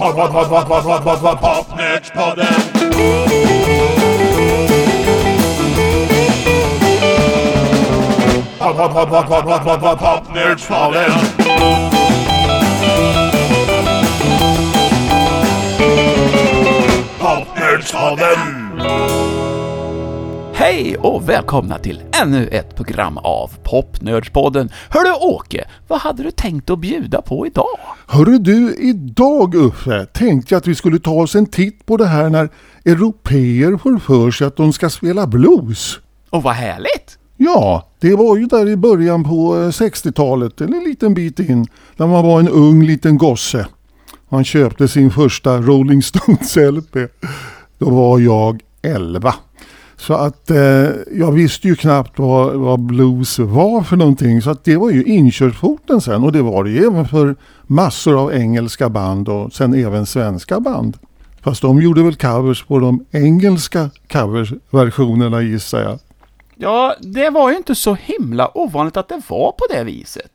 Pod, pod, pod, pod, pod, pod, pod, pod, Popnördspodden! Pod, pod, pod, pod, pod, pod, pod, pod, Popnördspodden! Popnördspodden! Hej och välkomna till ännu ett program av Popnördspodden. Hörru Åke, vad hade du tänkt att bjuda på idag? Hörru du, idag Uffe tänkte jag att vi skulle ta oss en titt på det här när europeer får för sig att de ska spela blues. Och vad härligt! Ja, det var ju där i början på eh, 60-talet, eller en liten bit in, när man var en ung liten gosse. Man köpte sin första Rolling Stones LP. Då var jag 11. Så att eh, jag visste ju knappt vad, vad blues var för någonting. Så att det var ju inkörsporten sen. Och det var det ju även för massor av engelska band och sen även svenska band. Fast de gjorde väl covers på de engelska coverversionerna gissar jag. Ja, det var ju inte så himla ovanligt att det var på det viset.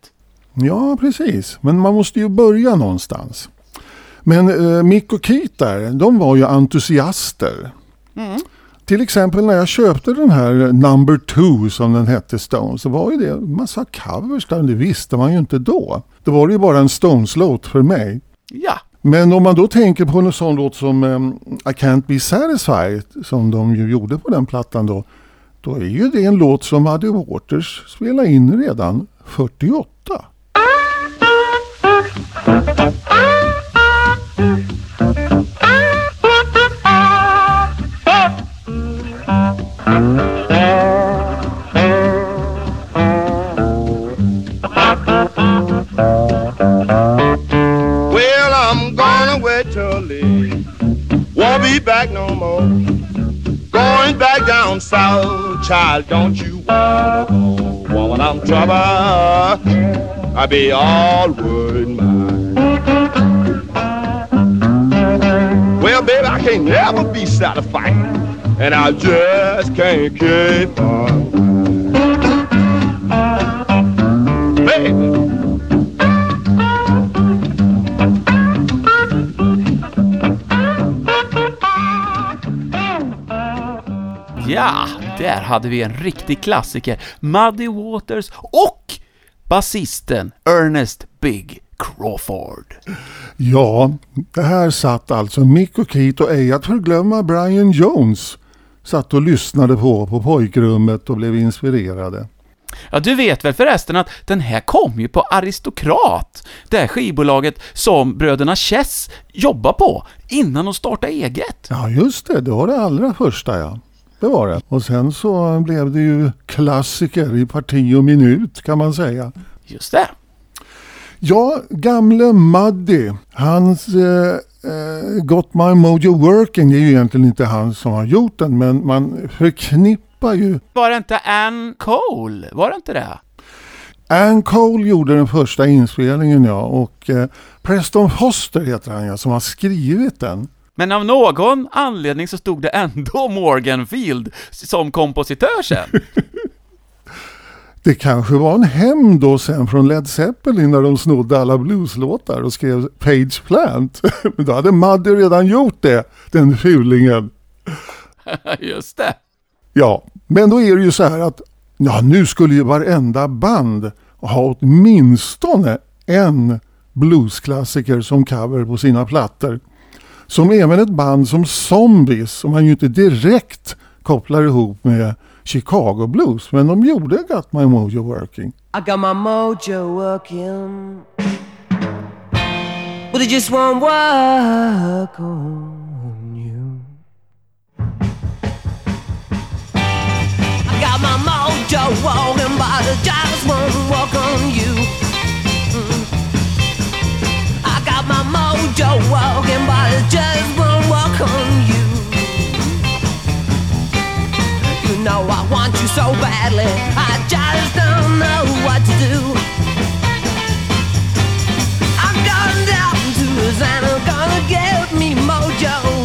Ja, precis. Men man måste ju börja någonstans. Men eh, Mick och Keith där, de var ju entusiaster. Till exempel när jag köpte den här Number Two som den hette Stones så var ju det en massa covers där, det visste man ju inte då. Det var ju bara en Stones-låt för mig. Ja, Men om man då tänker på en sån låt som um, I Can't Be Satisfied som de ju gjorde på den plattan då. Då är ju det en låt som Muddy Waters spelade in redan 48. Child, don't you wanna go? Woman, I'm trouble. I be all worried mine. Well, baby, I can't never be satisfied, and I just can't keep on. Baby. Där hade vi en riktig klassiker. Muddy Waters och basisten Ernest Big Crawford. Ja, det här satt alltså Mick och Keith och ej att förglömma Brian Jones. Satt och lyssnade på på pojkrummet och blev inspirerade. Ja, du vet väl förresten att den här kom ju på Aristokrat, det här skivbolaget som bröderna Chess jobbar på innan de startade eget. Ja just det, det var det allra första ja. Det var det. Och sen så blev det ju klassiker i parti och minut kan man säga. Just det. Ja, gamle Muddy, hans eh, eh, Got My Mojo Working, det är ju egentligen inte han som har gjort den, men man förknippar ju Var det inte Ann Cole? Var det inte det? Ann Cole gjorde den första inspelningen ja, och eh, Preston Foster heter han ja, som har skrivit den. Men av någon anledning så stod det ändå Morgan Field som kompositör sen. Det kanske var en hämnd då sen från Led Zeppelin när de snodde alla blueslåtar och skrev Page Plant. Men då hade Muddy redan gjort det, den fulingen. Just det. Ja, men då är det ju så här att ja, nu skulle ju varenda band ha åtminstone en bluesklassiker som cover på sina plattor. Som även ett band som Zombies, som man ju inte direkt kopplar ihop med Chicago Blues, men de gjorde Got My Mojo Working. I got my mojo working, but it just won't work on you. I got my mojo working, but it just won't work working, but it just won't work on you. You know I want you so badly, I just don't know what to do. Going down to gonna me mojo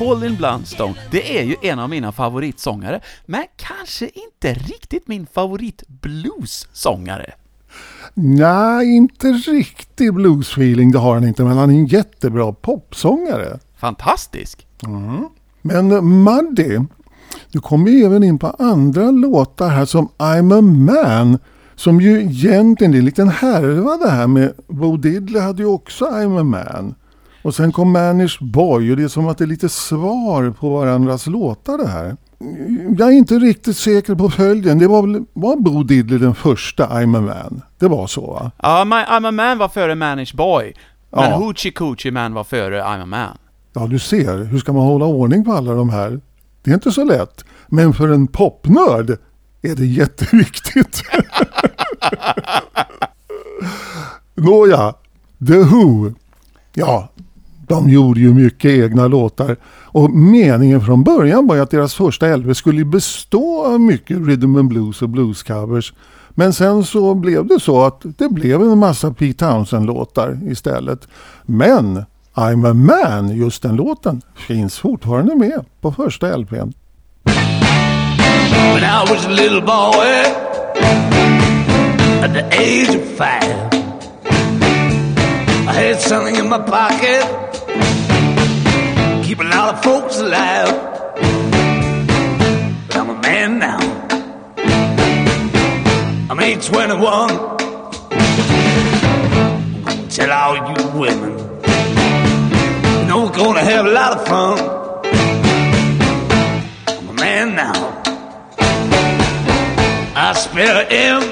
Colin Blundstone, det är ju en av mina favoritsångare, men kanske inte riktigt min favorit bluessångare. Nej, inte riktig bluesfeeling, det har han inte, men han är en jättebra popsångare. Fantastisk! Mm. Men Muddy, du kommer ju även in på andra låtar här som I'm a man. Som ju egentligen, det är en liten härva det här med Bo Diddley hade ju också I'm a man. Och sen kom Manish Boy och det är som att det är lite svar på varandras låtar det här. Jag är inte riktigt säker på följden. Det var, väl- var Bo Diddley den första I'm a man? Det var så va? Ja, My, I'm a man var före Manish Boy, men Ja. Hoochie Coochie Man var före I'm a man. Ja, du ser. Hur ska man hålla ordning på alla de här? Det är inte så lätt. Men för en popnörd är det jätteviktigt. Nåja, The Who. Ja, de gjorde ju mycket egna låtar. Och meningen från början var ju att deras första LP skulle bestå av mycket rhythm and blues och bluescovers. Men sen så blev det så att det blev en massa Pete Townsend-låtar istället. Men I'm a man, just den låten, finns fortfarande med på första LPn. When I was a little boy, at the age of five, I had something in my pocket, keep a lot of folks alive. But I'm a man now. I'm age 21. Tell all you women, gonna have a lot of fun. I'm a man now. I spell M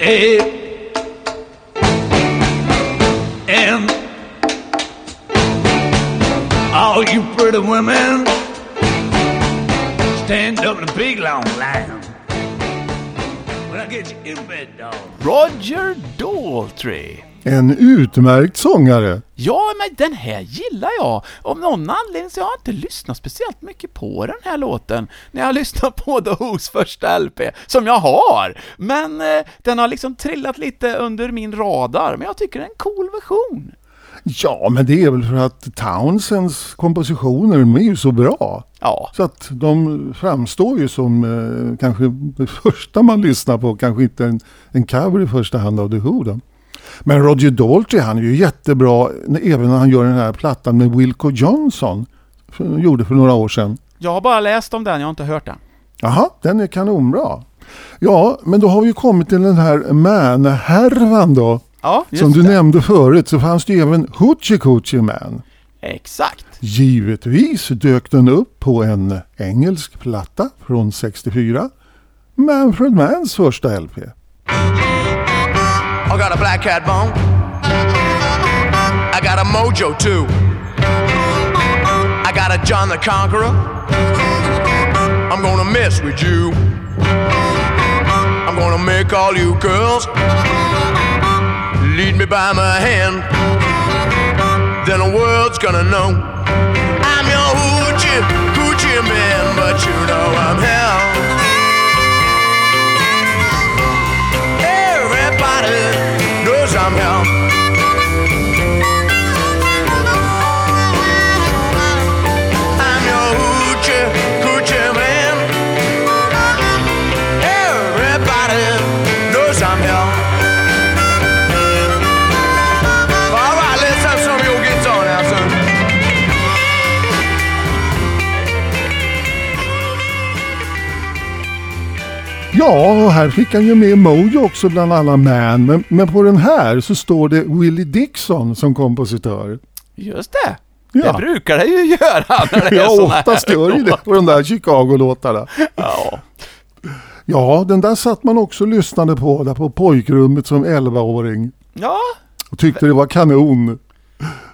A M. All you pretty women, stand up in a big long line. When I get you in bed, dog. Roger Daltrey. En utmärkt sångare. Ja, men den här gillar jag. Av någon anledning så har jag inte lyssnat speciellt mycket på den här låten när jag lyssnat på The Who's första LP, som jag har. Men eh, den har liksom trillat lite under min radar, men jag tycker det är en cool version. Ja, men det är väl för att Townsends kompositioner de är ju så bra. Ja, Så att de framstår ju som eh, kanske det första man lyssnar på, kanske inte en, en cover i första hand av The Who. Då. Men Roger Daltrey han är ju jättebra även när han gör den här plattan med Wilco Johnson. För, gjorde för några år sedan. jag har bara läst om den, jag har inte hört den. Jaha, den är kanonbra. Ja, men då har vi kommit till den här Man-härvan då. Ja, Som du det. nämnde förut så fanns det ju även Hoochie Coochie Man. Exakt. Givetvis dök den upp på en engelsk platta från 64. Manfred Manns första LP. I got a black cat bone. I got a mojo too. I got a John the Conqueror. I'm gonna mess with you. I'm gonna make all you girls lead me by my hand. Then the world's gonna know Ja, och här fick han ju med Mojo också bland alla Man. Men, men på den här så står det Willie Dixon som kompositör. Just det. Ja. Det brukar det ju göra när det är Ja, såna här oftast gör ju det på de där Chicago-låtarna. Ja. Ja, den där satt man också och lyssnade på där på pojkrummet som 11-åring. ja, Och tyckte det var kanon.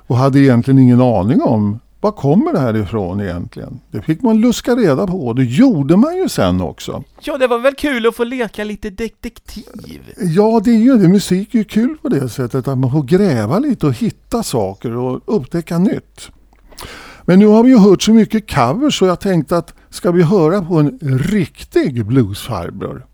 Och hade egentligen ingen aning om var kommer det här ifrån egentligen. Det fick man luska reda på och det gjorde man ju sen också. ja, det var väl kul att få leka lite detektiv. Ja, det är ju det. Musik är ju kul på det sättet att man får gräva lite och hitta saker och upptäcka nytt. Men nu har vi ju hört så mycket covers så jag tänkte att ska vi höra på en riktig bluesfarbror?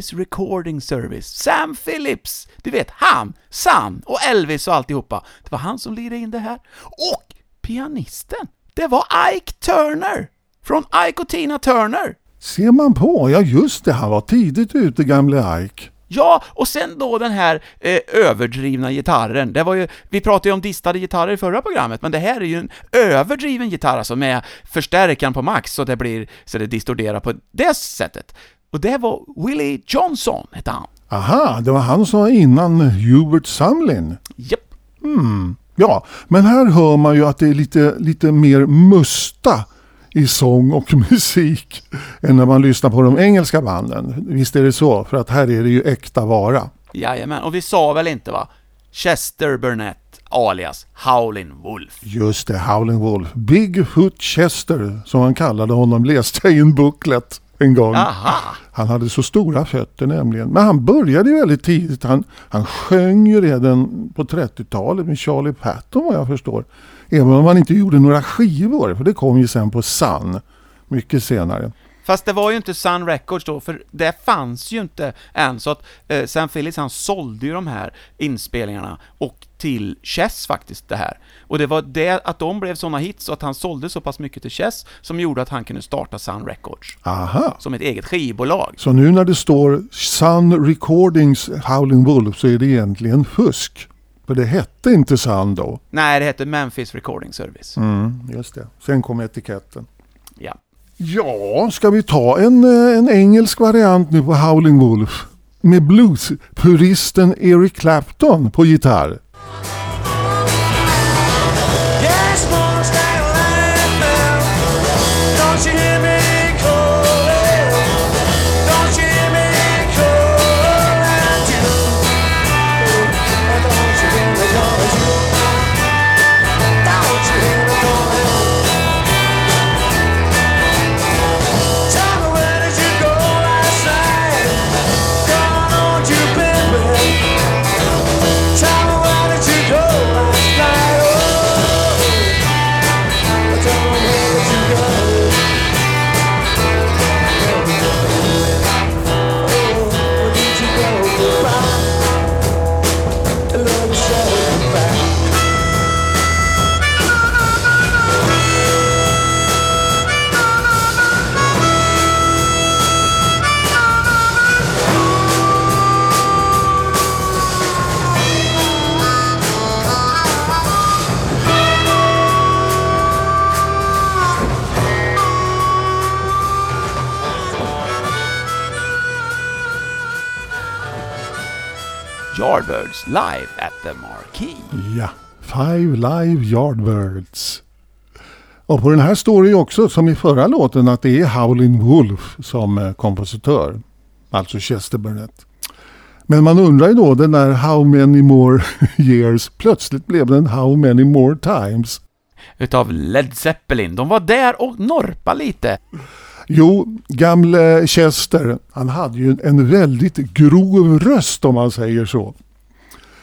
Memphis Recording Service, Sam Phillips, du vet han, Sun och Elvis och alltihopa. Det var han som lirade in det här. Och pianisten, det var Ike Turner! Från Ike och Tina Turner! Ser man på, ja just det, han var tidigt ute gamle Ike. Ja, och sen då den här eh, överdrivna gitarren. Det var ju, vi pratade ju om distade gitarrer i förra programmet, men det här är ju en överdriven gitarr alltså med förstärkaren på max så det blir, så det distorderar på det sättet. Och det var Willie Johnson, hette han. Aha, det var han som var innan Hubert Sumlin. Japp. Ja, men här hör man ju att det är lite, lite mer musta i sång och musik än när man lyssnar på de engelska banden. Visst är det så? För att här är det ju äkta vara. Jajamän, och vi sa väl inte va? Chester Burnett alias Howlin' Wolf. Just det, Howling Wolf. Bigfoot Chester, som han kallade honom, läste jag i en booklet en gång. Aha! Han hade så stora fötter nämligen. Men han började ju väldigt tidigt. Han, han sjöng ju redan på 30-talet med Charlie Patton vad jag förstår. Även om han inte gjorde några skivor, för det kom ju sen på Sun. Mycket senare. Fast det var ju inte Sun Records då, för det fanns ju inte än, så att eh, Sam Phillips han sålde ju de här inspelningarna, och till Chess faktiskt det här. Och det var det, att de blev såna hits, och att han sålde så pass mycket till Chess, som gjorde att han kunde starta Sun Records, Aha. som ett eget skivbolag. Så nu när det står Sun Recordings Howling Wolf så är det egentligen fusk. För det hette inte Sun då. Nej, det hette Memphis Recording Service. Mm, just det. Sen kom etiketten. Ja. Ska vi ta en, eh, en engelsk variant nu på Howling Wolf? Med bluespuristen Eric Clapton på gitarr. Yardbirds live at the Marquee. Ja, Five Live Yardbirds. Och på den här står det ju också, som i förra låten, att det är Howlin' Wolf som eh, kompositör. Alltså Chester Burnett. Men man undrar ju då, den där How many more years, plötsligt blev den How many more times. Utav Led Zeppelin. De var där och norpa lite. Jo, gamle Chester, han hade ju en väldigt grov röst om man säger så.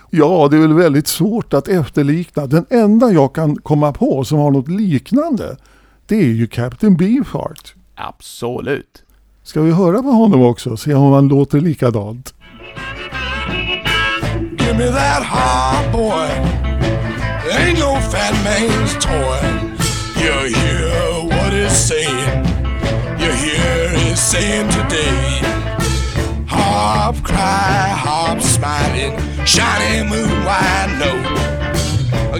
Ja, det är väl väldigt svårt att efterlikna. Den enda jag kan komma på som har något liknande, det är ju Captain Beefheart. Absolut. Ska vi höra på honom också, se om han låter likadant? Give me that hard boy. Ain't no fat man's toy. You hear what he's saying. You hear he's saying today. Harp cry, harp smiling, shiny moon wide no.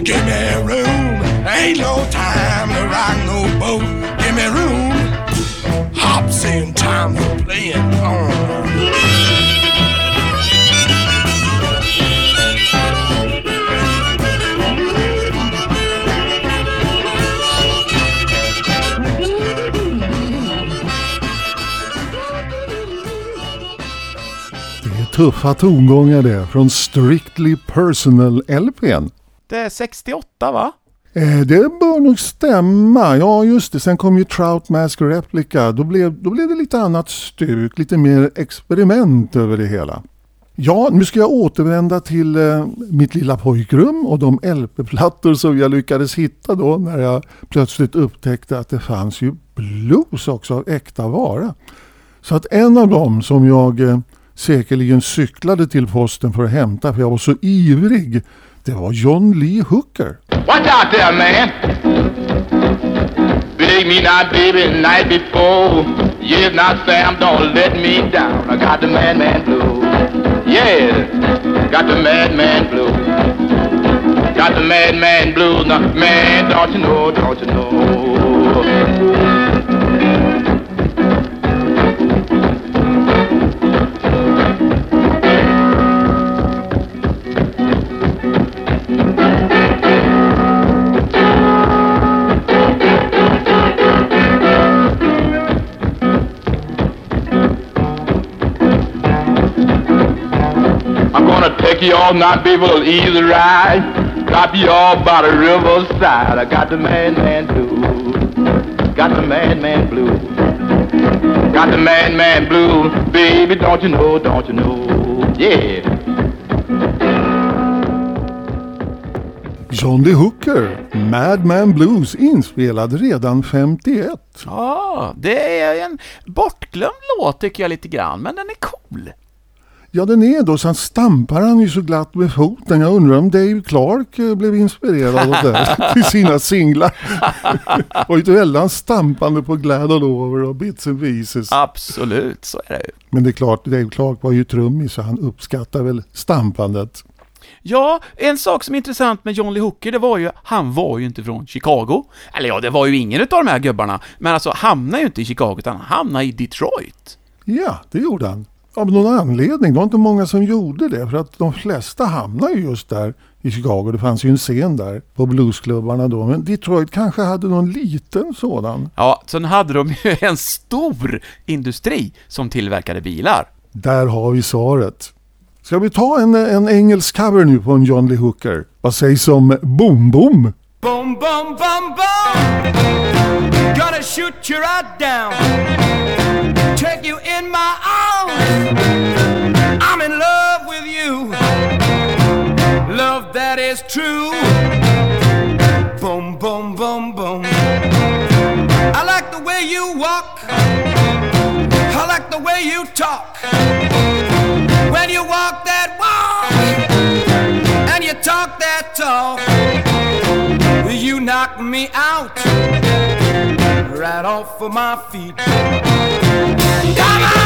Give me room, ain't no time to rock no boat. Give me room, hops in time for playing on. Tuffa tongångar det, från Strictly Personal LPn. Det är 68 va? Eh, det bör nog stämma. Ja, just det. Sen kom ju Trout Mask Replica. Då blev, då blev det lite annat stuk, lite mer experiment över det hela. Ja, nu ska jag återvända till eh, mitt lilla pojkrum och de LP-plattor som jag lyckades hitta då när jag plötsligt upptäckte att det fanns ju blues också av äkta vara. Så att en av dem som jag eh, säkerligen cyklade till posten för att hämta för jag var så ivrig, det var John Lee Hooker. Watch out there, man. Big me not, baby, night before. Yes, not Sam, don't let me down. I got the madman blue. Yeah, got the madman blue. Got the madman blue Now, man, don't you know, don't you know? Gonna take you all night, baby, a easy ride. Drop you all by the riverside. I got the madman blue. Got the madman blue. Got the madman blue. Baby, don't you know, don't you know? Yeah. John Lee Hooker, Madman Blues, inspelad redan 51. Ja, det är en bortglömd låt tycker jag lite grann, men den är cool. Ja, den är då. Sen stampar han ju så glatt med foten. Jag undrar om Dave Clark eh, blev inspirerad av det till sina singlar. och ett väldans stampande på Glad All Over och Bits and Pieces. Absolut, så är det ju. Men det är klart, Dave Clark var ju trummis så han uppskattar väl stampandet. Ja, en sak som är intressant med John Lee Hooker, det var ju, han var ju inte från Chicago. Eller ja, det var ju ingen av de här gubbarna. Men alltså, hamnade ju inte i Chicago, utan han hamnade i Detroit. Ja, det gjorde han. Av någon anledning. Det var inte många som gjorde det. För att de flesta hamnade ju just där i Chicago. Det fanns ju en scen där på bluesklubbarna då. Men Detroit kanske hade någon liten sådan. Ja, sen hade de ju en stor industri som tillverkade bilar. Där har vi svaret. Ska vi ta en, en engelsk cover nu på en John Lee Hooker? Vad sägs om Boom Boom? Boom, boom, boom, boom. Gonna shoot you right down. Take you in my arms. I'm in love with you. Love that is true. Boom, boom, boom, boom. I like the way you walk. I like the way you talk. When you walk that walk and you talk that talk. You knock me out right off of my feet. Come on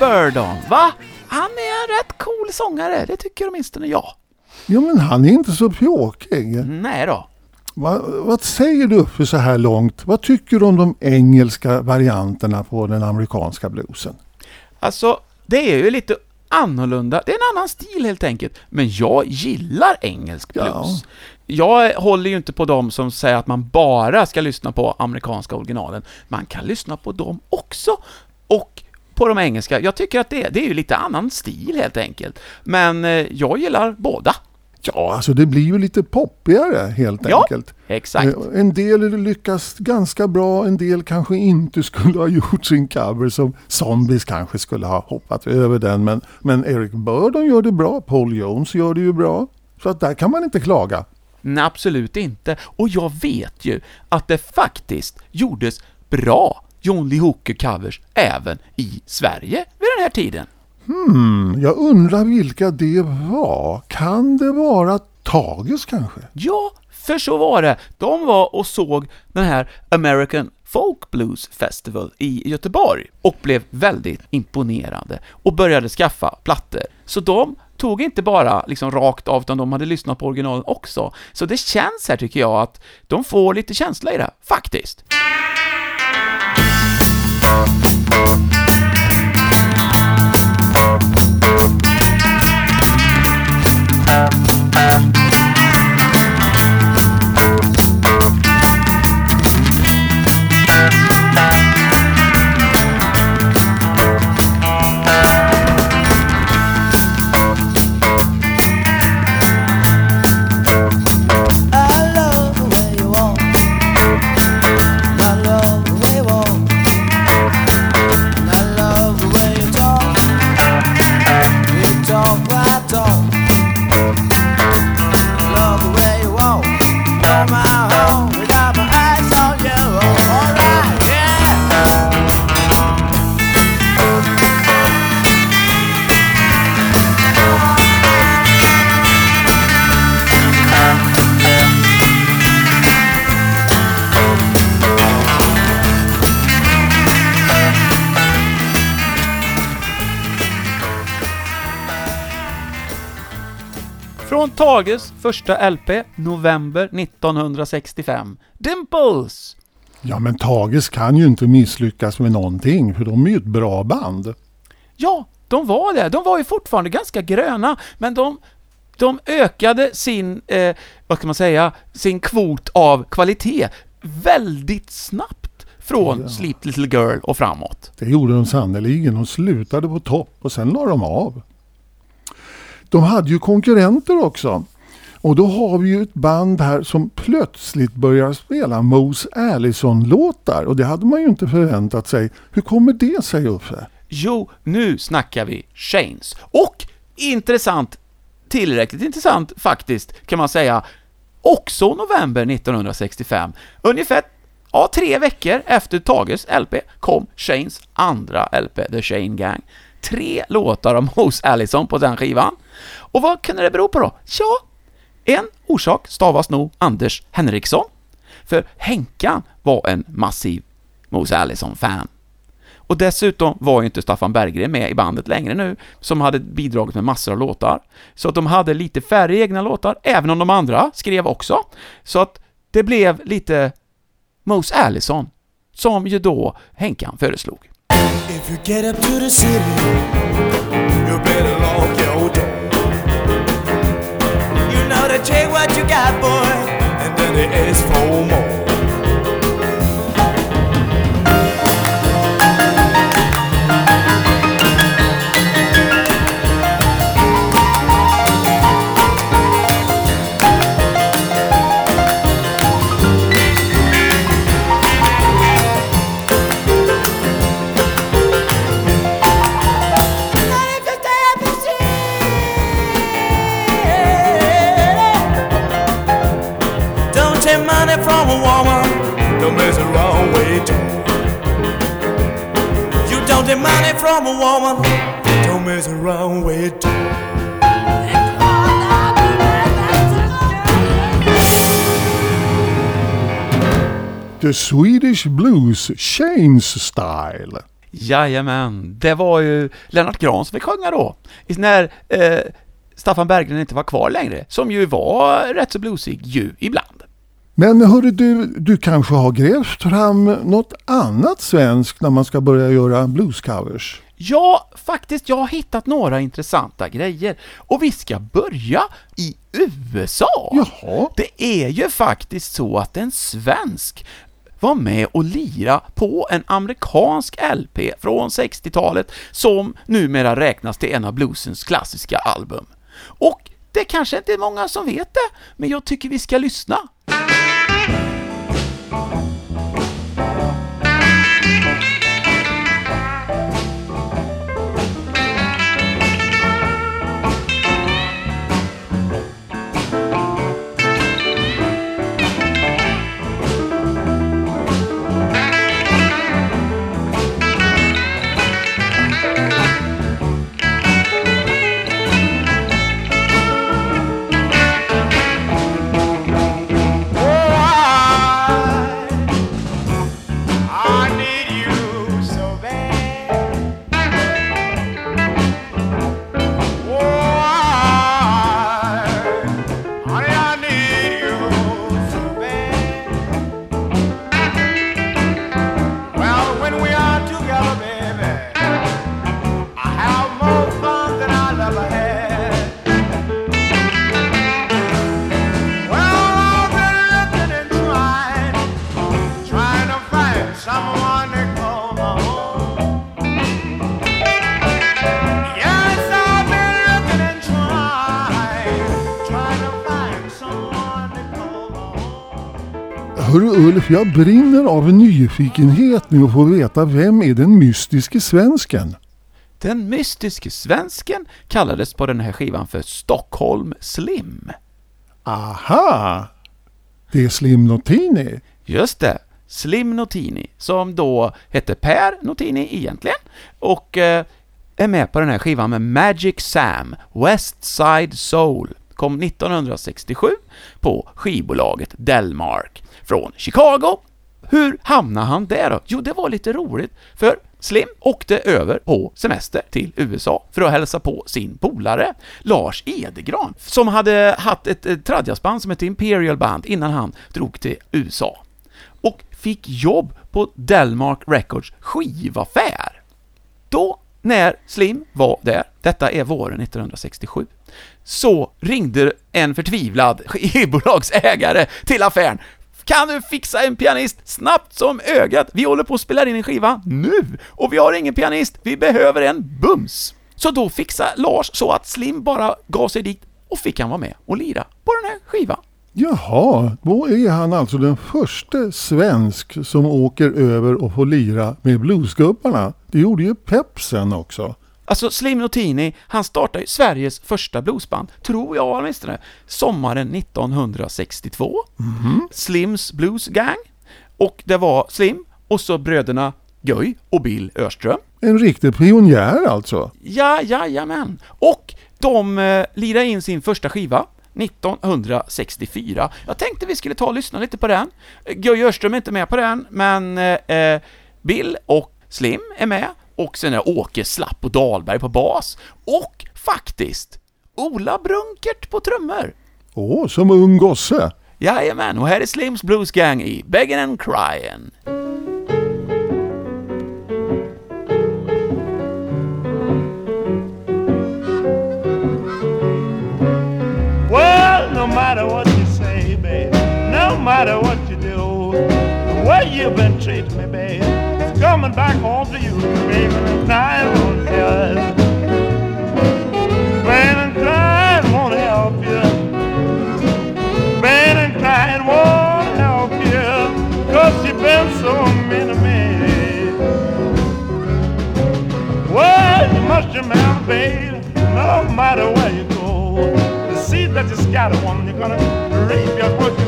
Burdon, va? Han är en rätt cool sångare, det tycker åtminstone jag. Jo men han är inte så pjåkig. Nej då. Va, vad säger du för så här långt? Vad tycker du om de engelska varianterna på den amerikanska bluesen? Alltså, det är ju lite annorlunda. Det är en annan stil helt enkelt. Men jag gillar engelsk Ja. blues. Jag håller ju inte på dem som säger att man bara ska lyssna på amerikanska originalen. Man kan lyssna på dem också. Och på de engelska. Jag tycker att det, det är ju lite annan stil helt enkelt. Men eh, jag gillar båda. Ja, alltså det blir ju lite poppigare helt Ja, enkelt. exakt. Eh, En del lyckas ganska bra, en del kanske inte skulle ha gjort sin cover som Zombies kanske skulle ha hoppat över den. Men, men Eric Burdon gör det bra, Paul Jones gör det ju bra. Så att där kan man inte klaga. Nej, absolut inte. Och jag vet ju att det faktiskt gjordes bra John Lee Hooker-covers även i Sverige vid den här tiden. Hmm, jag undrar vilka det var. Kan det vara Tages kanske? Ja, för så var det. De var och såg den här American Folk Blues Festival i Göteborg och blev väldigt imponerade och började skaffa plattor. Så de tog inte bara liksom rakt av, utan de hade lyssnat på originalen också. Så det känns här, tycker jag, att de får lite känsla i det, faktiskt. Från Tages första LP, november 1965. Dimples! Ja men Tages kan ju inte misslyckas med någonting för de är ju ett bra band. Ja, de var det. De var ju fortfarande ganska gröna, men de, de ökade sin, eh, vad ska man säga, sin kvot av kvalitet väldigt snabbt från Ja. Sleep Little Girl och framåt. Det gjorde de sannerligen. De slutade på topp och sen la de av. De hade ju konkurrenter också. Och då har vi ju ett band här som plötsligt börjar spela Mose Allison-låtar. Och det hade man ju inte förväntat sig. Hur kommer det sig Uffe? Jo, nu snackar vi Shanes. Och intressant, tillräckligt intressant faktiskt, kan man säga, också november 1965. Ungefär ja, tre veckor efter Tages LP kom Shanes andra LP, The Shane Gang. Tre låtar av Mose Allison på den skivan. Och vad kunde det bero på då? Ja, en orsak stavas nog Anders Henriksson. För Henkan var en massiv Mose Allison-fan. Och dessutom var ju inte Staffan Berggren med i bandet längre nu, som hade bidragit med massor av låtar. Så att de hade lite färre egna låtar, även om de andra skrev också. Så att det blev lite Mose Allison, som ju då Henkan föreslog. Know take what you got, boy, and then they ask for more. Take money from a woman. Don't mess around with it. The Swedish Blues Shanes Style. Jajamän, det var ju Lennart Grahn som fick sjunga då. När eh, Staffan Berggren inte var kvar längre, som ju var rätt så bluesig ju ibland. Men hörru du, du kanske har grävt fram något annat svenskt när man ska börja göra bluescovers? Ja, faktiskt, jag har hittat några intressanta grejer. Och vi ska börja i USA. Jaha. Det är ju faktiskt så att en svensk var med och lira på en amerikansk LP från 60-talet som numera räknas till en av bluesens klassiska album. Och det kanske inte är många som vet det, men jag tycker vi ska lyssna. Ulf, jag brinner av nyfikenhet nu att få veta vem är den mystiske svensken? Den mystiske svensken kallades på den här skivan för Stockholm Slim. Aha! Det är Slim Notini. Just det, Slim Notini, som då hette Per Notini egentligen, och eh, är med på den här skivan med Magic Sam, West Side Soul, kom 1967 på skivbolaget Delmark från Chicago. Hur hamnade han där då? Jo, det var lite roligt, för Slim åkte över på semester till USA för att hälsa på sin polare Lars Edegran, som hade haft ett, ett tradjazzband som hette Imperial Band innan han drog till USA. Och fick jobb på Delmark Records skivaffär. Då, när Slim var där, detta är våren 1967, så ringde en förtvivlad skivbolagsägare till affären. Kan du fixa en pianist snabbt som ögat? Vi håller på att spela in en skiva nu, och vi har ingen pianist, vi behöver en bums. Så då fixade Lars så att Slim bara gav sig dit och fick han vara med och lira på den här skivan. Jaha, då är han alltså den första svensk som åker över och får lira med bluesgubbarna. Det gjorde ju Pepsen också. Alltså Slim Notini, han startade ju Sveriges första bluesband, tror jag åtminstone, sommaren 1962. Slims Blues Gang. Och det var Slim, och så bröderna Göj och Bill Örström. En riktig pionjär alltså. Ja, jajamän. Och de eh, lirade in sin första skiva 1964. Jag tänkte vi skulle ta och lyssna lite på den. Göj Örström är inte med på den, men eh, eh, Bill och Slim är med. Och sen är Åke Slapp och Dahlberg på bas. Och faktiskt Ola Brunkert på trummor. Åh, som ung gosse. Jajamän, och här är Slims Blues Gang i Beggin' and Cryin'. Well, no matter what you say, babe, no matter what you do, the way you've been treating me, babe, coming back home to you, baby, and crying won't help. And crying won't help you. And crying won't help you, cause you've been so mean to me. Well, you must remember, babe, no matter where you go, the seed that you scatter, woman, you're gonna reap just what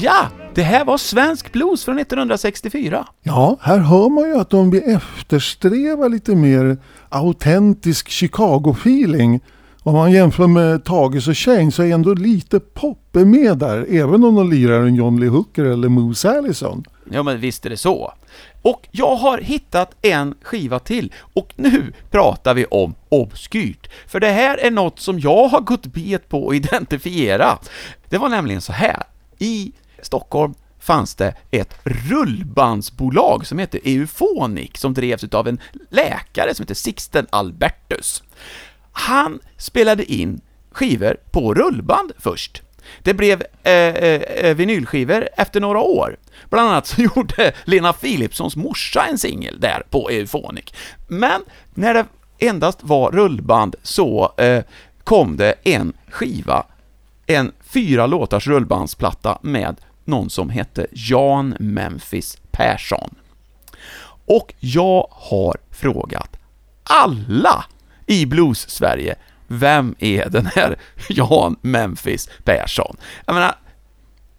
Ja, det här var svensk blues från 1964. Ja, här hör man ju att de vill eftersträva lite mer autentisk Chicago-feeling. Om man jämför med Tages och Shane så är ändå lite pop med där, även om de lirar en John Lee Hooker eller Moose Allison. Ja, men visst är det så. Och jag har hittat en skiva till, och nu pratar vi om obskyrt. För det här är något som jag har gått bet på att identifiera. Det var nämligen så här. I Stockholm fanns det ett rullbandsbolag som hette Eufonic, som drevs av en läkare som hette Sixten Albertus. Han spelade in skivor på rullband först. Det blev eh, eh, eh vinylskivor efter några år. Bland annat så gjorde Lena Philipssons morsa en singel där på Euphonic. Men när det endast var rullband så eh, kom det en skiva, en fyra låtars rullbandsplatta med någon som hette Jan Memphis Persson. Och jag har frågat alla i Blues-Sverige, vem är den här Jan Memphis Persson? Jag menar,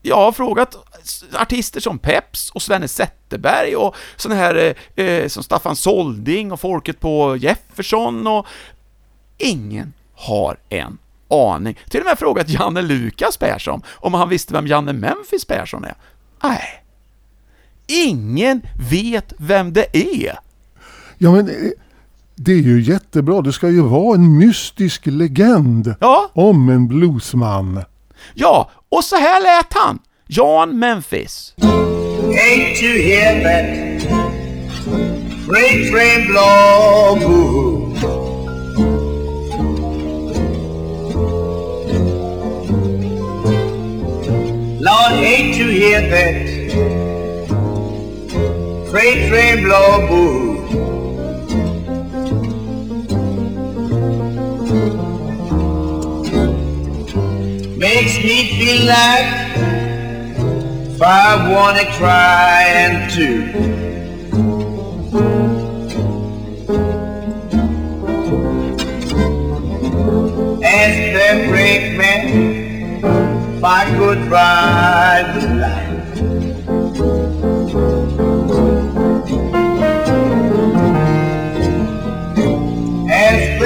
jag har frågat artister som Peps och Svenne Zetterberg och sådana här eh, eh, som Staffan Solding och folket på Jefferson och ingen har en aning. Till och med frågat Janne Lukas Persson om han visste vem Janne Memphis Persson är. Nej. Ingen vet vem det är. Ja men eh, det är ju jättebra, det ska ju vara en mystisk legend Ja, om en bluesman. ja, och så här lät han. Jan Memphis. Hate to hear that freight train blow boo. To hear that freight train blow boo. Makes me feel like if I wanna cry and two. As the great man, my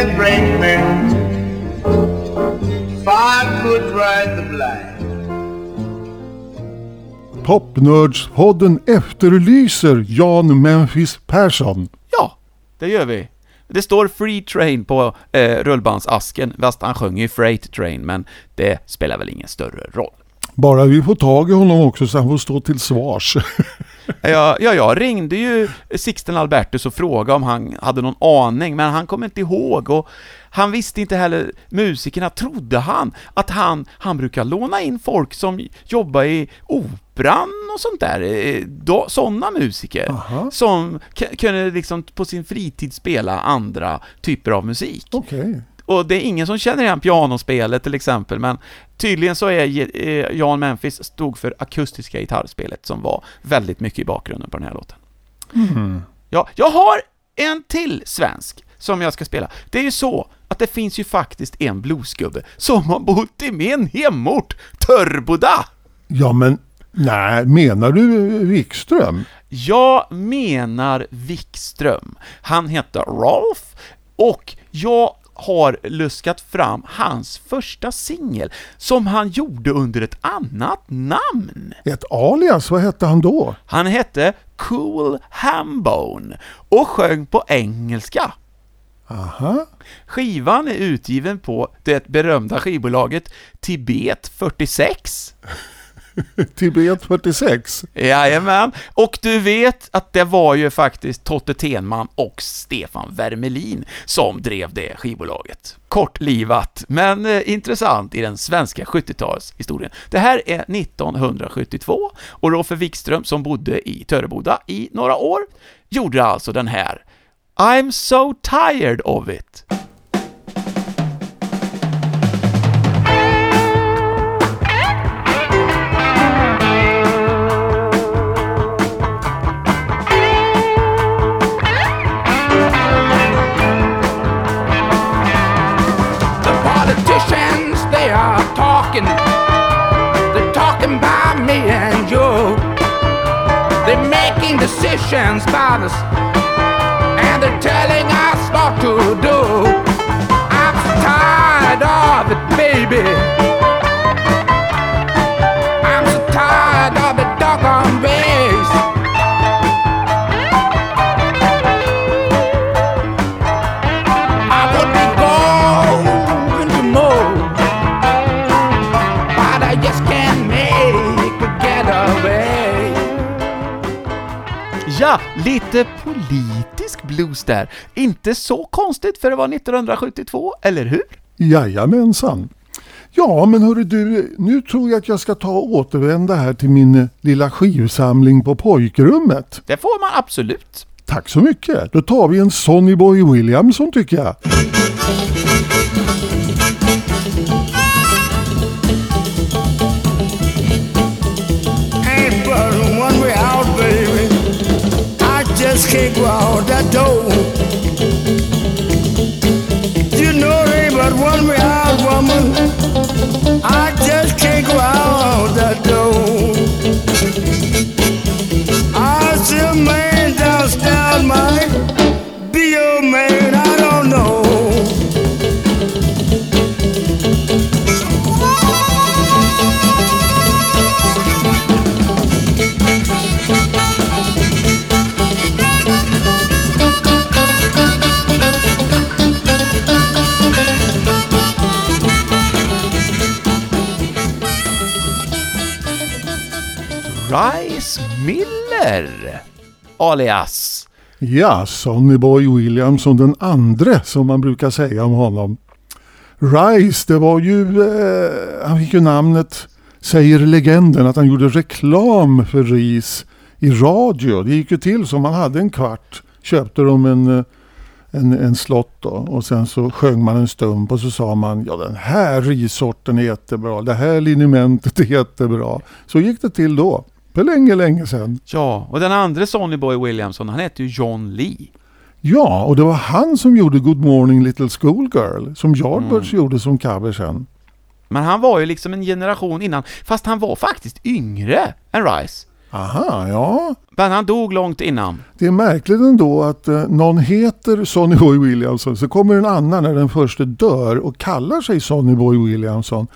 and break men. Five could ride the blind. Popnördspodden efterlyser Jan Memphis Persson. Ja, det gör vi. Det står Free Train på eh, rullbandsasken, fast han sjöng ju Freight Train, men det spelar väl ingen större roll. Bara vi får tag i honom också så han får stå till svars. Ja, ja, jag ringde ju Sixten Albertus och frågade om han hade någon aning, men han kom inte ihåg och han visste inte heller, musikerna trodde han, att han, han brukar låna in folk som jobbar i operan och sånt där, eh, då, sådana musiker, Aha. som kunde liksom på sin fritid spela andra typer av musik. Okej. Och det är ingen som känner igen pianospelet till exempel, men tydligen så är eh, Jan Memphis stod för akustiska gitarrspelet som var väldigt mycket i bakgrunden på den här låten. Ja, jag har en till svensk som jag ska spela. Det är ju så att det finns ju faktiskt en bluesgubbe som har bott i min hemort, Törboda! Ja men, nej, menar du Wikström? Jag menar Wikström. Han heter Rolf och jag har luskat fram hans första singel som han gjorde under ett annat namn. Ett alias, vad hette han då? Han hette Cool Hambone och sjöng på engelska. Aha. Skivan är utgiven på det berömda skivbolaget Tibet 46. Tibet 46. Jajamän, och du vet att det var ju faktiskt Totte Tenman och Stefan Wermelin som drev det skivbolaget. Kortlivat, men eh, intressant i den svenska 70-talshistorien. Det här är 1972 och Roffe Wikström som bodde i Töreboda i några år gjorde alltså den här I'm so tired of it. chance by the Ja, lite politisk blues där. Inte så konstigt för det var 1972, eller hur? Jajamensan. Ja, men hörru du, nu tror jag att jag ska ta och återvända här till min eh, lilla skivsamling på pojkrummet. Det får man absolut. Tack så mycket. Då tar vi en Sonny Boy Williamson tycker jag. Just can't go out that door. You know ain't but one way out, woman. I just can't go out that door. I a man Rice Miller, alias. Ja, Sonny Boy Williamson den andre som man brukar säga om honom. Rice, det var ju, eh, han fick ju namnet, säger legenden, att han gjorde reklam för RIS i radio. Det gick ju till som man hade en kvart, köpte de en, eh, en, en slott då och sen så sjöng man en stump och så sa man ja den här rissorten är jättebra, det här linimentet är jättebra. Så gick det till då, för länge, länge sedan. Ja, och den andra Sonny Boy Williamson, han heter ju John Lee. Ja, och det var han som gjorde Good Morning Little Schoolgirl som Yardbirds gjorde som cover sen. Men han var ju liksom en generation innan, fast han var faktiskt yngre än Rice. Aha, ja. Men han dog långt innan. Det är märkligt ändå att eh, någon heter Sonny Boy Williamson så kommer en annan när den första dör och kallar sig Sonny Boy Williamson.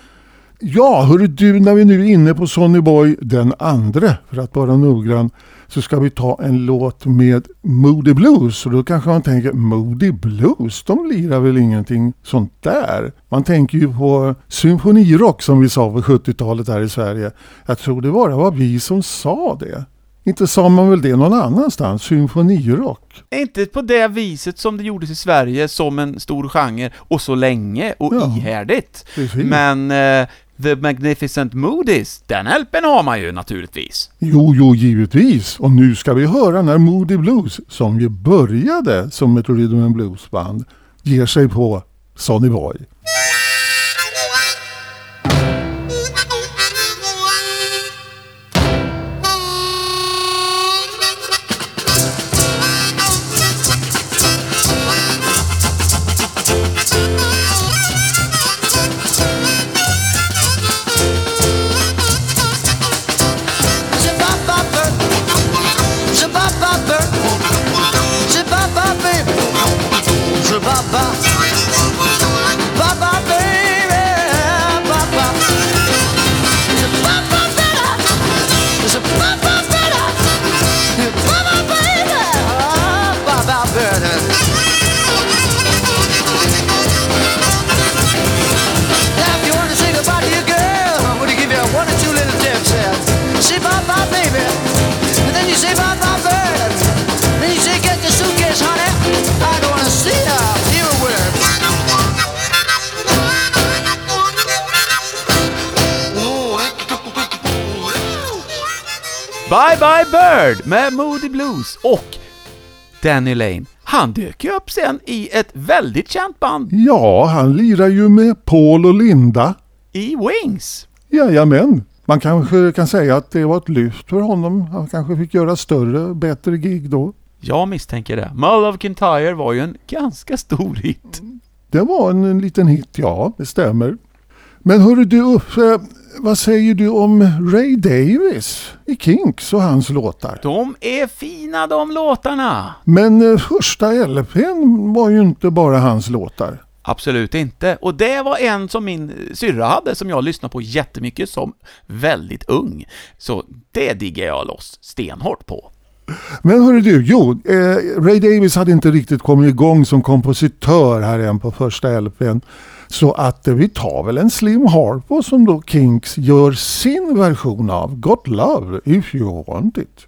Ja, hörru du, när vi nu är inne på Sonny Boy den andra, för att vara noggrann, så ska vi ta en låt med Moody Blues. Och då kanske man tänker, Moody Blues, de lirar väl ingenting sånt där? Man tänker ju på symfonirock som vi sa på 70-talet här i Sverige. Jag tror det bara var vi som sa det. Inte sa man väl det någon annanstans, symfonirock? Inte på det viset som det gjordes i Sverige som en stor genre och så länge och Ja. ihärdigt. Precis. Men eh, The Magnificent Moodys, den LPn har man ju naturligtvis. Jo, jo, givetvis. Och nu ska vi höra när Moody Blues, som ju började som ett rhythm and blues-band, ger sig på Sonny Boy. Bird med Moody Blues och Danny Lane. Han dök ju upp sen i ett väldigt känt band Ja, han lirar ju med Paul och Linda. i Wings. Jajamän. Man kanske kan säga att det var ett lyft för honom. Han kanske fick göra större, bättre gig då. Jag misstänker det. Mull of Kintyre var ju en ganska stor hit. Det var en, en liten hit, ja, det stämmer. Men hörru du Uffe, vad säger du om Ray Davis i Kinks och hans låtar? De är fina de låtarna! Men eh, första LPn var ju inte bara hans låtar. Absolut inte. Och det var en som min syrra hade, som jag lyssnade på jättemycket som väldigt ung. Så det diggar jag loss stenhårt på. Men hörru du, jo, eh, Ray Davis hade inte riktigt kommit igång som kompositör här än på första LPn. Så att eh, vi tar väl en Slim Harpo som då Kinks gör sin version av Got Love If You Want It.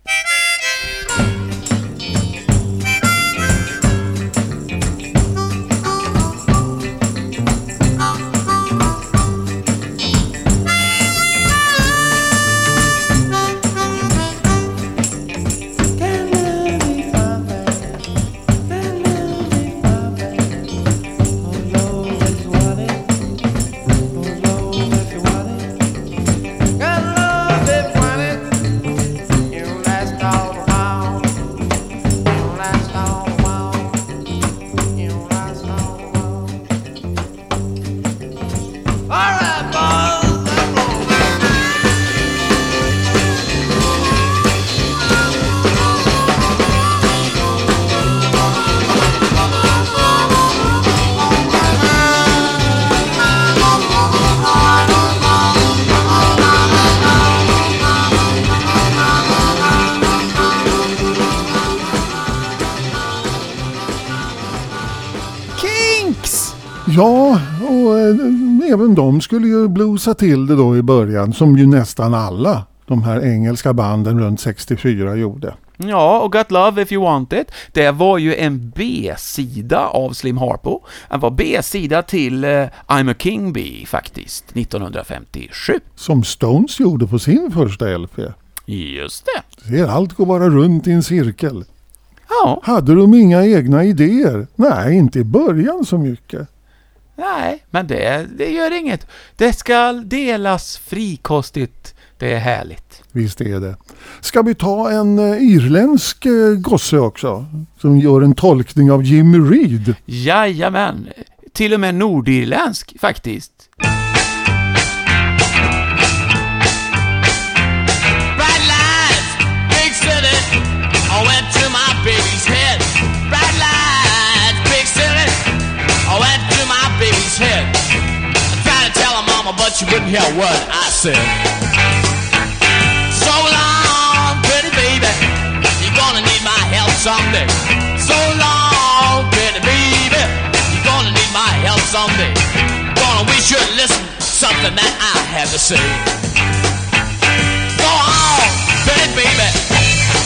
De skulle ju bluesa till det då i början, som ju nästan alla de här engelska banden runt 64 gjorde. Ja, och Got Love If You Want It, det var ju en B-sida av Slim Harpo. Det var B-sida till eh, I'm a King Bee, faktiskt, 1957. Som Stones gjorde på sin första LP. Just det. Ser, allt går bara runt i en cirkel. Ja, Hade de inga egna idéer? Nej, inte i början så mycket. Nej, men det, det gör inget. Det ska delas frikostigt. Det är härligt. Visst är det. Ska vi ta en eh, irländsk eh, gosse också? Som gör en tolkning av Jimmy Reed. Jajamän. Till och med nordirländsk, faktiskt. To head. I tried to tell her mama but she wouldn't hear a I said. So long, pretty baby, you're gonna need my help someday. So long, pretty baby, you're gonna need my help someday. Gonna wish you'd listen to something that I have to say. Go on, pretty baby,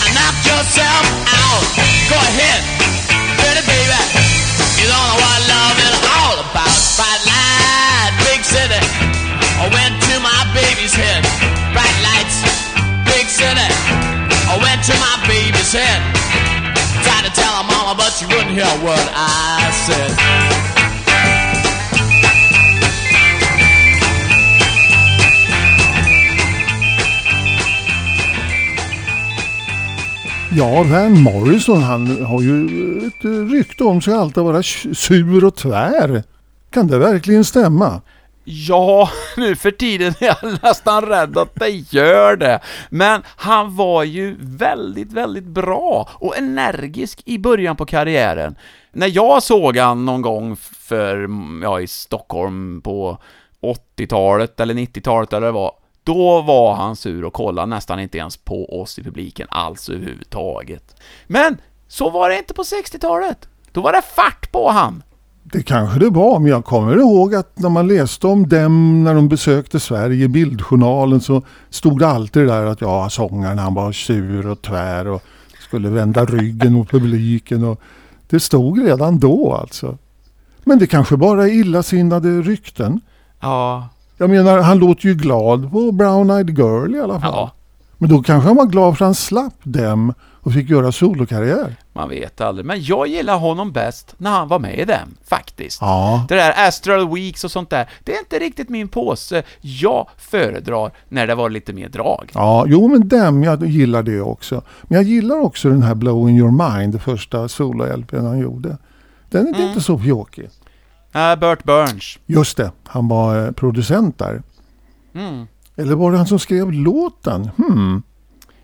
and knock yourself out. Go ahead, pretty baby. You don't know what city. I went to my baby's head. Bright lights, big city. I went to my baby's head. Tried to tell her mama, but she wouldn't hear what I said. Ja, Van Morrison han har ju ett rykte om sig alltid att vara sur och tvär. Kan det verkligen stämma? Ja, nu för tiden är jag nästan rädd att det gör det. Men han var ju väldigt, väldigt bra och energisk i början på karriären. När jag såg han någon gång för, ja, i Stockholm på 80-talet eller 90-talet eller vad det var, då var han sur och kollade nästan inte ens på oss i publiken alls överhuvudtaget. Men så var det inte på 60-talet. Då var det fart på han. Det kanske det var, men jag kommer ihåg att när man läste om dem när de besökte Sverige i bildjournalen så stod det alltid där att ja, sångaren han var sur och tvär och skulle vända ryggen mot publiken och det stod redan då alltså. Men det kanske bara är illasinnade rykten. Ja, Jag menar, han låter ju glad på Brown Eyed Girl i alla fall. ja. Men då kanske han var glad för att han slapp dem och fick göra solokarriär. Man vet aldrig, men jag gillar honom bäst när han var med i den, faktiskt. Ja. Det där Astral Weeks och sånt där, det är inte riktigt min påse. Jag föredrar när det var lite mer drag. Ja, jo men dem, jag gillar det också. Men jag gillar också den här Blowing Your Mind, första solo-LPn han gjorde. Den är inte så pjåkig. Äh, Burt Burns. Just det, han var eh, producent där. Mm. Eller var det han som skrev låten? Hmm,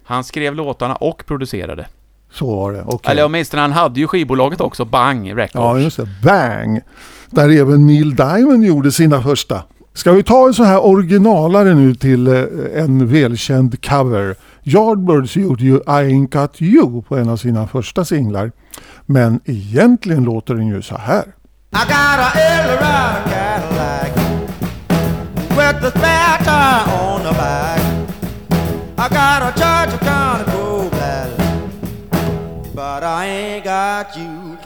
Han skrev låtarna och producerade. så var det. Okej. Eller åtminstone, han hade ju skivbolaget också, Bang Records. Ja, just det. Bang! Där även Neil Diamond gjorde sina första. Ska vi ta en så här originalare nu till eh, en välkänd cover. Yardbirds gjorde ju I Ain't Got You på en av sina första singlar. Men egentligen låter den ju så här. I got a Eldorado Cadillac with the spare tire on the back. I got ain't got you.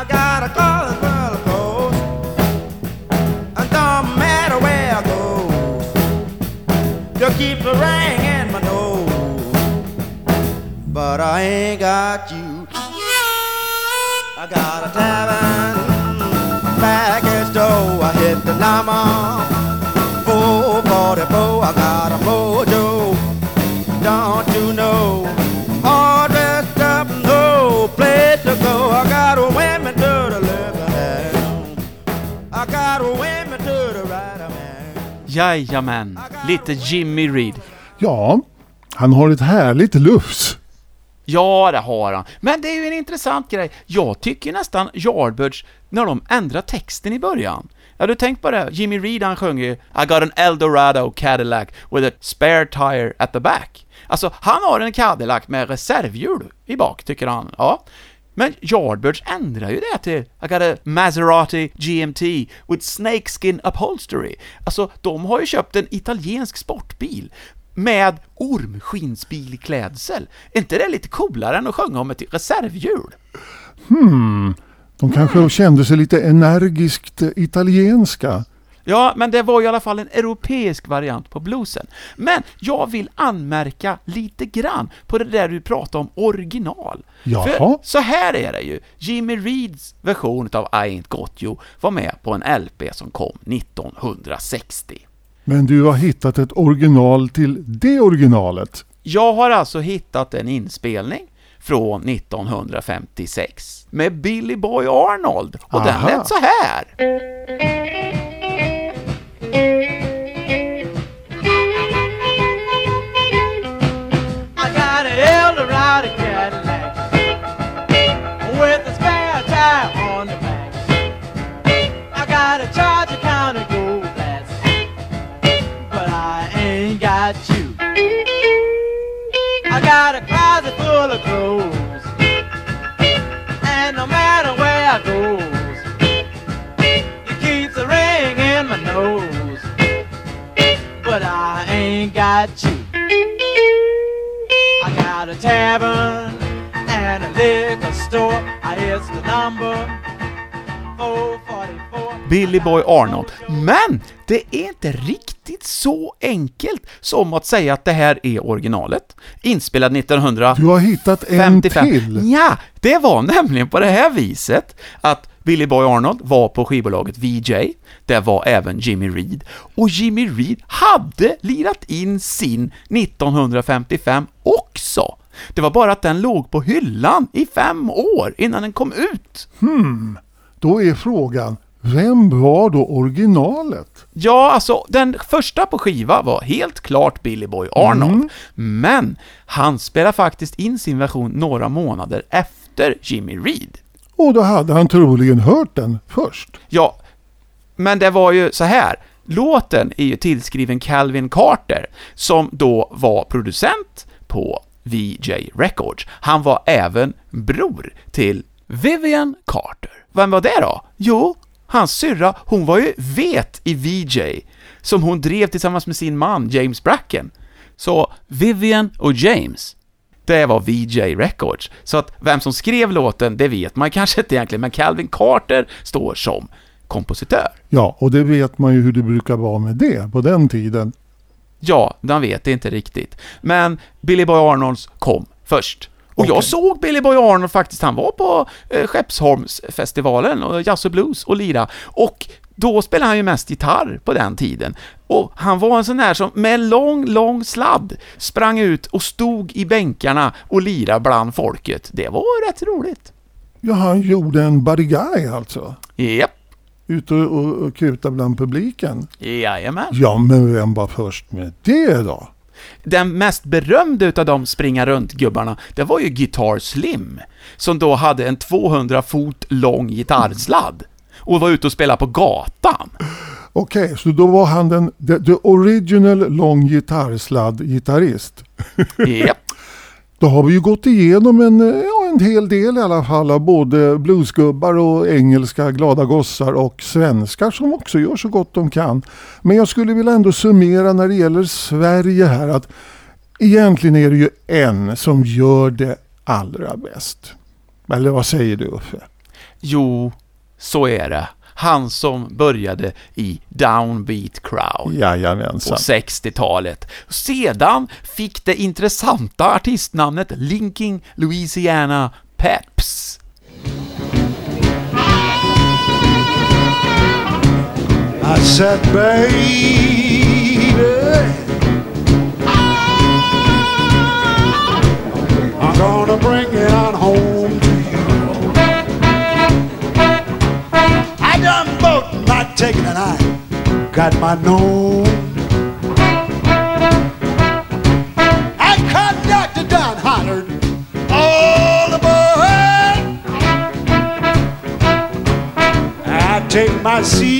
I got a calling the coast, and don't matter where I go, you keep the ring in my nose, but I ain't got you. I got a tavern package door. I hit the llama. Jajamän, lite Jimmy Reed. Ja, han har ett härligt lufs. Ja, det har han. Men det är ju en intressant grej. Jag tycker nästan Yardbirds, när de ändrar texten i början. Ja, du tänkt på det? Jimmy Reed han sjöng ju I got an Eldorado Cadillac with a spare tire at the back. Alltså, han har en Cadillac med reservhjul i bak, tycker han. Ja. Men Yardbirds ändrar ju det till I got a Maserati GMT with snakeskin upholstery. Alltså, de har ju köpt en italiensk sportbil med ormskinsbilklädsel. Är inte det lite coolare än att sjunga om ett reservhjul? Hmm, de kanske kände sig lite energiskt italienska. Ja, men det var i alla fall en europeisk variant på bluesen. Men jag vill anmärka lite grann på det där du pratade om original. Jaha. För så här är det ju. Jimmy Reeds version av I Ain't Got You var med på en LP som kom 1960. Men du har hittat ett original till det originalet. Jag har alltså hittat en inspelning från 1956 med Billy Boy Arnold och den Aha. lät så här. Billy Boy Arnold. Men det är inte riktigt så enkelt som att säga att det här är originalet. Inspelad 1900... Du har hittat en 55. till. Ja, det var nämligen på det här viset att Billy Boy Arnold var på skivbolaget VJ, det var även Jimmy Reed, och Jimmy Reed hade lirat in sin 1955 också. Det var bara att den låg på hyllan i fem år innan den kom ut. Hmm. Då är frågan, vem var då originalet? Ja, alltså den första på skiva var helt klart Billy Boy Arnold, Mm. men han spelade faktiskt in sin version några månader efter Jimmy Reed. Och då hade han troligen hört den först. Ja, men det var ju så här. Låten är ju tillskriven Calvin Carter, som då var producent på VJ Records. Han var även bror till Vivian Carter. Vem var det då? Jo, hans syrra, hon var ju vet i VJ, som hon drev tillsammans med sin man James Bracken. Så Vivian och James, det var VJ Records. Så att vem som skrev låten, det vet man kanske inte egentligen, men Calvin Carter står som kompositör. Ja, och det vet man ju hur det brukar vara med det på den tiden. Ja, man vet det inte riktigt. Men Billy Boy Arnolds kom först. Och jag såg Billy Boy Arnold faktiskt, han var på eh, Skeppsholmsfestivalen och Jazz och Blues och lira. Och då spelade han ju mest gitarr på den tiden. Och han var en sån där som med lång, lång sladd sprang ut och stod i bänkarna och lirade bland folket. Det var rätt roligt. Ja, han gjorde en Buddy Guy alltså. Japp. Ute och, och, och kuta bland publiken. Jajamän. Ja, men vem var först med det då? Den mest berömda utav de springa runt-gubbarna, det var ju Guitar Slim, som då hade en 200 fot lång gitarrsladd och var ute och spelade på gatan. Okej, så då var han den the, the original lång gitarrsladd-gitarrist. Japp. Då har vi ju gått igenom en, eh, en hel del i alla fall av både bluesgubbar och engelska glada gossar och svenskar som också gör så gott de kan. Men jag skulle vilja ändå summera när det gäller Sverige här att egentligen är det ju en som gör det allra bäst. Eller vad säger du Uffe? Jo, så är det. Han som började i Downbeat Crowd Jajamensan. på 60-talet. Sedan fick det intressanta artistnamnet Linking Louisiana Peps. I said, baby, got my nose. I conductor Don hollered, all aboard. I take my seat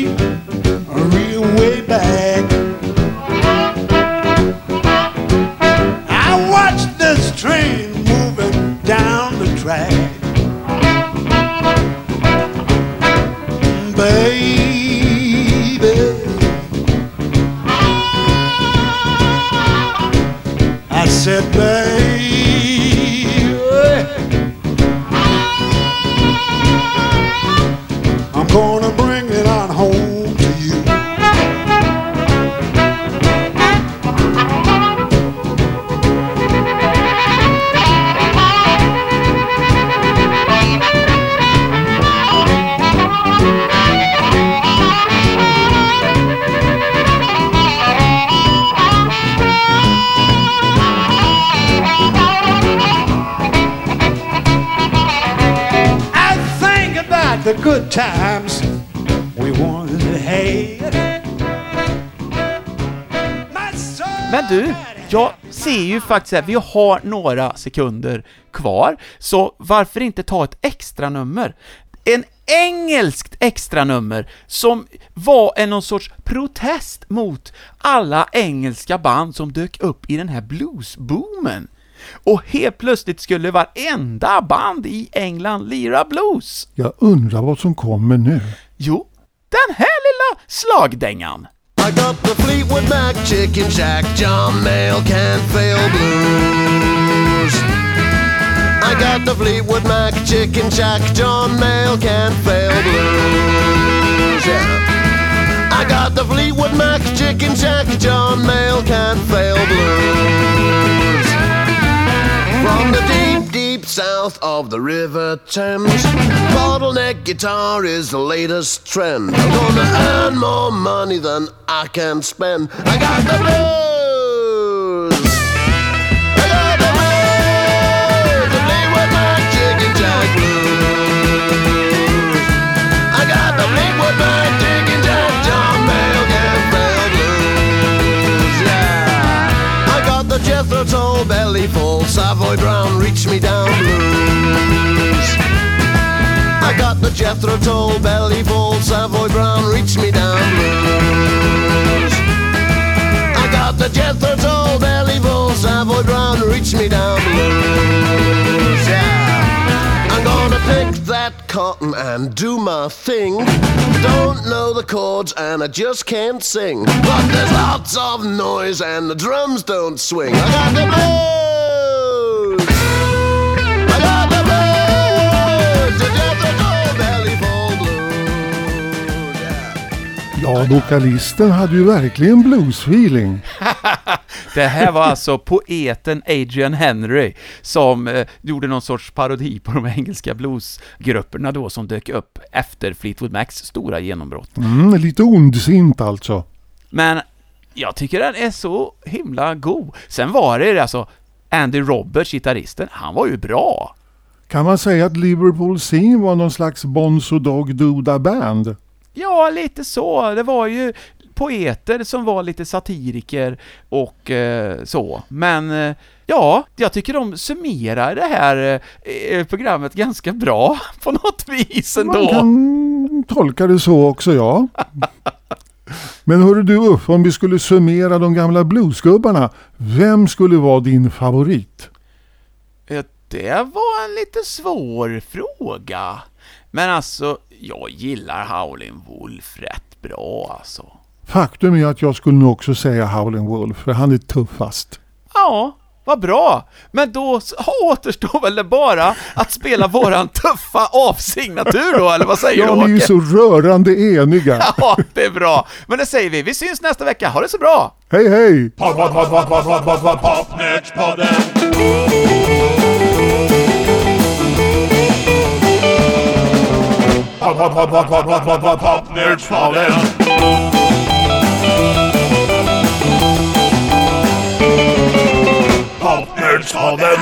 faktiskt att vi har några sekunder kvar, så varför inte ta ett extra nummer? En engelskt extranummer som var en någon sorts protest mot alla engelska band som dök upp i den här bluesboomen. Och helt plötsligt skulle varenda band i England lira blues. Jag undrar vad som kommer nu. Jo, den här lilla slagdängan. I I got the Fleetwood Mac Chicken Shack John Mayle can't fail blues. I got the Fleetwood Mac Chicken Shack John Mayle can't fail blues. Yeah. I got the Fleetwood Mac Chicken Shack John Mayle can't fail blues. From the deep, deep south of the River Thames, bottleneck guitar is the latest trend. I'm gonna earn more money than I can spend. I got the blues. Savoy Brown reach me down blues. I got the Jethro Tull belly full Savoy Brown reach me down blues. I got the Jethro Tull belly full Savoy Brown reach me down blues. Yeah. I'm gonna pick that cotton and do my thing. Don't know the chords and I just can't sing. But there's lots of noise and the drums don't swing. I got the blues. Ja, vokalisten hade ju verkligen bluesfeeling. Det här var alltså poeten Adrian Henry som eh, gjorde någon sorts parodi på de engelska bluesgrupperna då som dök upp efter Fleetwood Macs stora genombrott. Mm, lite ondsint alltså. Men jag tycker den är så himla god. Sen var det alltså Andy Roberts, gitarristen, han var ju bra. Kan man säga att Liverpool Scene var någon slags Bonzo Dog Duda Band? Ja, lite så. Det var ju poeter som var lite satiriker och eh, så. Men eh, ja, jag tycker de summerar det här eh, programmet ganska bra på något vis ändå. Man kan tolka det så också, ja. Men hörru du om vi skulle summera de gamla bluesgubbarna, vem skulle vara din favorit? Eh, Det var en lite svår fråga. Men alltså, jag gillar Howlin' Wolf rätt bra alltså. Faktum är att jag skulle nog också säga Howlin' Wolf, för han är tuffast. Ja, vad bra! Men då återstår väl det bara att spela våran tuffa avsignatur då, eller vad säger Ja, du ni är ju så rörande eniga. Ja, det är bra. Men det säger vi. Vi syns nästa vecka. Ha det så bra! Hej hej! Pod, pod, pod, pod, pod, pod, pod, Popnerdspodden. Popnerdspodden. Popnerdspodden.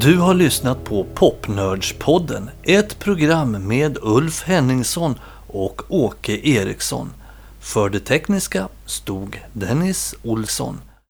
Du har lyssnat på Popnördspodden, ett program med Ulf Henningsson och Åke Eriksson. För det tekniska stod Dennis Olsson.